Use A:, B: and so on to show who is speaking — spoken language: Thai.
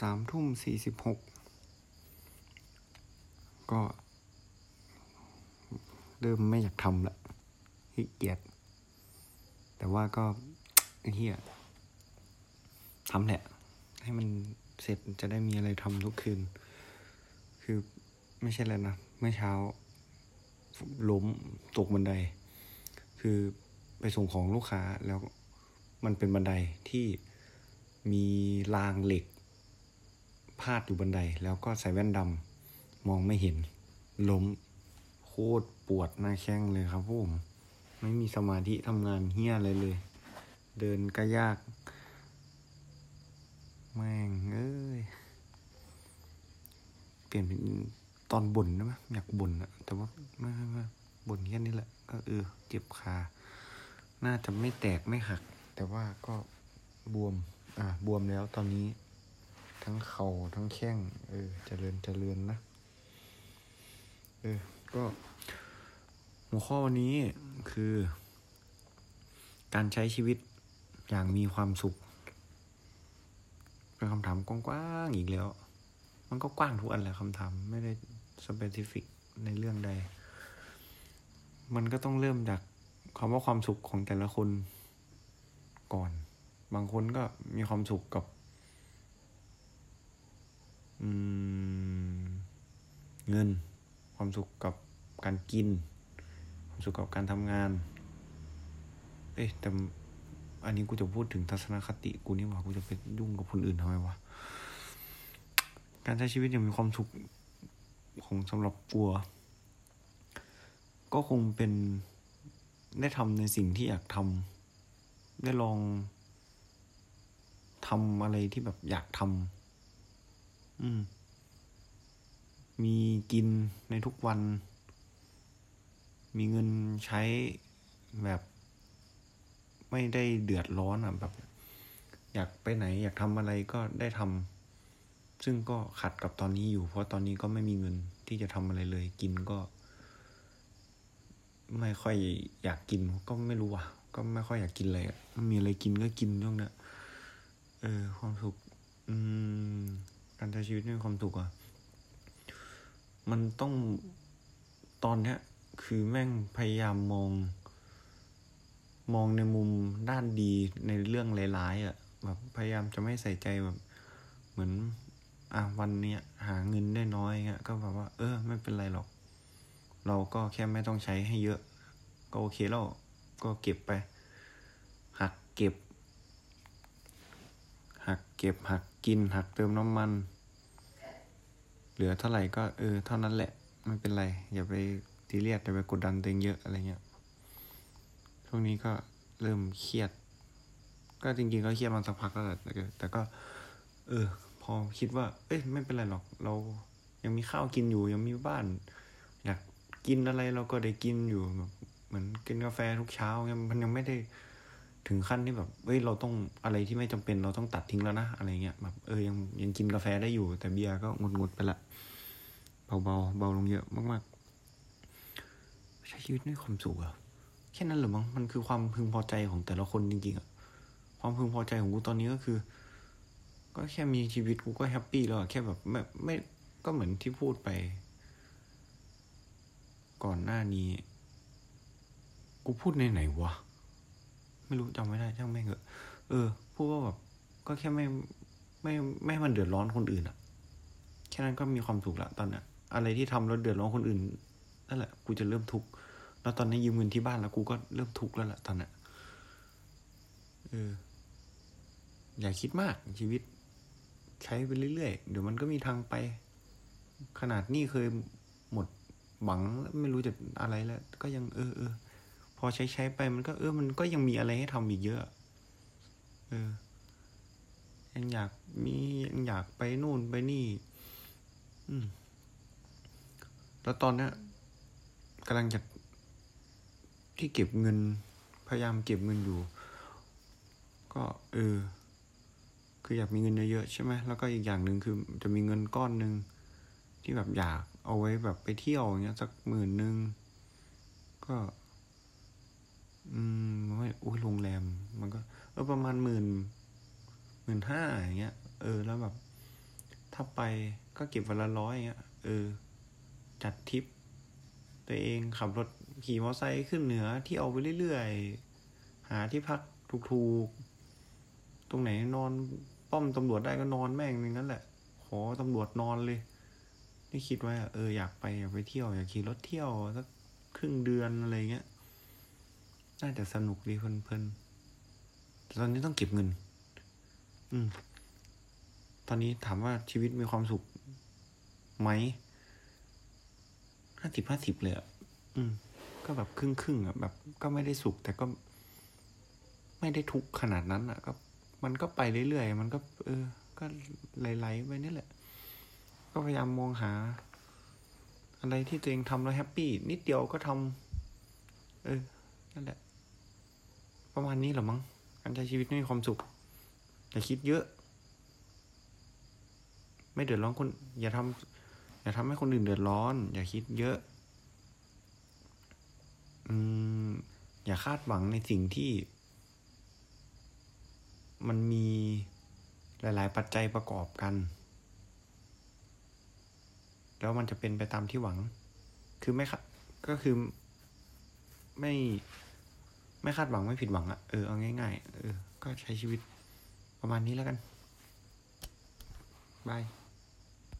A: สามทุ่มสี่สิบหกก็เริ่มไม่อยากทำละขี้เกียจแต่ว่าก็เฮียทำแหละ ให้มันเสร็จจะได้มีอะไรทำทุกคืน คือไม่ใช่แล้วนะเมื่อเช้า ล้มตกบันได คือไปส่งของลูกค้าแล้วมันเป็นบันไดที่มีรางเหล็ก พาดอยู่บันได แล้วก็ใส่แว่นดำมองไม่เห็น ล้ม โคตรปวดหน้าแข้งเลยครับผมไม่มีสมาธิทำงานเฮี้ยอะไรเลย เดินก็ยาก แม่งเอ้ย เปลี่ยนเป็นตอนบ่นได้ไหมอยากบ่นอะแต่ว่าไม่ไม่ไม่บ่นแค่นี้แหละ ก็เออ เจ็บขา น่าจะไม่แตกไม่หัก แต่ว่าก็บวม อ่า บวมแล้วตอนนี้ ทั้งเข่าทั้งแข้งเออเจริญเจริญนะเออก็ หัวข้อวันนี้คือ การใช้ชีวิตอย่างมีความสุขเป็นคำถามกว้างๆอีกแล้ว มันก็กว้างทุกอันแหละคำถามไม่ได้สเปซิฟิกในเรื่องใด มันก็ต้องเริ่มจากคำว่าความสุขของแต่ละคนก่อน บางคนก็มีความสุขกับ เงิน ความสุขกับการกิน ความสุขกับการทำงาน เอ๊ะแต่อันนี้กูจะพูดถึงทัศนคติกูนี่หว่ากูจะไปยุ่งกับคนอื่นทำไมวะการใช้ชีวิตอย่างมีความสุขของสำหรับปัวก็คงเป็นได้ทำในสิ่งที่อยากทำได้ลองทำอะไรที่แบบอยากทำ มีกินในทุกวัน มีเงินใช้แบบ ไม่ได้เดือดร้อนอะแบบ อยากไปไหน อยากทำอะไรก็ได้ทำซึ่งก็ขัดกับตอนนี้อยู่ เพราะตอนนี้ก็ไม่มีเงินที่จะทำอะไรเลย กินก็ ไม่ค่อยอยากกินก็ไม่รู้อะ ก็ไม่ค่อยอยากกินอะไรอะมีอะไรกินก็กินช่วงเนี้ยเออความสุข อืม การใช้ชีวิตมีความสุขอะมันต้องตอนเนี้ย คือแม่งพยายามมอง มองในมุมด้านดีในเรื่องร้ายๆอะแบบพยายามจะไม่ใส่ใจแบบ เหมือน อะวันเนี้ย หาเงินได้น้อยเงี้ยก็แบบว่า เออ ไม่เป็นไรหรอก เราก็แค่ไม่ต้องใช้ให้เยอะ ก็โอเคแล้วก็เก็บไป หักเก็บ หักเก็บหัก กินหักเติมน้ำมัน เหลือเท่าไหร่ก็เออเท่านั้นแหละไม่เป็นไร อย่าไปทีเรียดอย่าไปกดดันตัวเองเยอะอะไรเงี้ยช่วงนี้ก็เริ่มเครียด ก็จริงๆก็เครียดมาสักพักแล้วแหละแต่ก็ เออ พอคิดว่า เอ้ยไม่เป็นไรหรอก เรายังมีข้าวกินอยู่ยังมีบ้าน อยากกินอะไรเราก็ได้กินอยู่แบบเหมือนกินกาแฟทุกเช้าเงี้ยมันยังไม่ได้ ถึงขั้นที่แบบเอ้ยเราต้องอะไรที่ไม่จำเป็นเราต้องตัดทิ้งแล้วนะอะไรเงี้ยแบบเออยังยังกินกาแฟได้อยู่ แต่เบียร์ก็งดงดไปละเบาเบาเบาลงเยอะมากๆ ใช้ชีวิตด้วยความสุขอะแค่นั้นเหรือมั้งมันคือความพึงพอใจของแต่ละคนจริงๆอะความพึงพอใจของกูตอนนี้ก็คือ ก็แค่มีชีวิตกูก็แฮปปี้แล้วแค่แบบไม่ไม่ก็เหมือนที่พูดไป ก่อนหน้านี้ กูพูดในไหนวะ ไม่รู้จำไม่ได้ช่างแม่งเหอะเออพูดว่าแบบก็แค่ไม่ไม่ไม่ให้มันเดือดร้อนคนอื่นอะแค่นั้นก็มีความสุขละตอนเนี้ยอะไรที่ทำแล้วเดือดร้อนคนอื่นนั่นแหละกูจะเริ่มทุกข์แล้วตอนนี้ยืมเงินที่บ้านแล้วกูก็เริ่มทุกข์แล้วแหละตอนเนี้ยเอออย่าคิดมากชีวิต ใช้ไปเรื่อยๆเดี๋ยวมันก็มีทางไป ขนาดนี้เคยหมดหวังไม่รู้จะอะไรแล้ว ก็ยังเออเออ พอใช้ใช้ไปมันก็เออ มันก็ยังมีอะไรให้ทำอีกเยอะ เออ ยังอยากมียังอยากไปนู่นไปนี่ อืม แล้วตอนเนี้ยกำลังจะที่เก็บเงิน พยายามเก็บเงินอยู่ ก็ เออ คืออยากมีเงินเยอะๆใช่ไหมแล้วก็อีกอย่างหนึ่งคือจะมีเงินก้อนหนึ่งที่แบบอยากเอาไว้แบบไปเที่ยวอย่างเงี้ยสักหมื่นหนึ่งก็ โรงแรม มันก็ เออประมาณหมื่นหมื่นห้าอย่างเงี้ย เออ แล้วแบบ ถ้าไปก็เก็บวันละร้อยอย่างเงี้ย เออ จัดทริป ตัวเองขับรถขี่มอเตอร์ไซค์ขึ้นเหนือที่เอาไปเรื่อยๆ หาที่พักถูกๆ ตรงไหนนอนป้อมตำรวจได้ก็นอนแม่งอย่างนั้นแหละ ขอตำรวจนอนเลยนี่คิดว้อะเอออยากไปอยากไปเที่ยวอยากขี่รถเที่ยวสักครึ่งเดือนอะไรเงี้ย น่าจะสนุกดีเพลินๆตตอนนี้ต้องเก็บเงิน อืม ตอนนี้ถามว่าชีวิตมีความสุขไหมห้าสิบห้าสิบเลยอะ อืม ก็แบบครึ่งครึ่งอะ แบบ ก็ไม่ได้สุข แต่ก็ ไม่ได้ทุกข์ขนาดนั้นอะ ก็ มันก็ไปเรื่อยๆ มันก็ เออ ก็ไหลๆไปนี่แหละ ก็พยายามมองหา อะไรที่ตัวเองทำแล้วแฮปปี้นิดเดียวก็ทำเออ นั่นแหละ ประมาณนี้หรอมั้งการใช้ชีวิตไม่มีความสุขอย่าคิดเยอะ ไม่เดือดร้อนคน อย่าทำอย่าทำให้คนอื่นเดือดร้อน อย่าคิดเยอะ อืม อย่าคาดหวังในสิ่งที่ มันมีหลาย ๆ ปัจจัยประกอบกัน แล้วมันจะเป็นไปตามที่หวัง คือไม่คาดก็คือไม่ ไม่คาดหวังไม่ผิดหวังอะเออเอาง่ายๆเออก็ใช้ชีวิตประมาณนี้แล้วกันบาย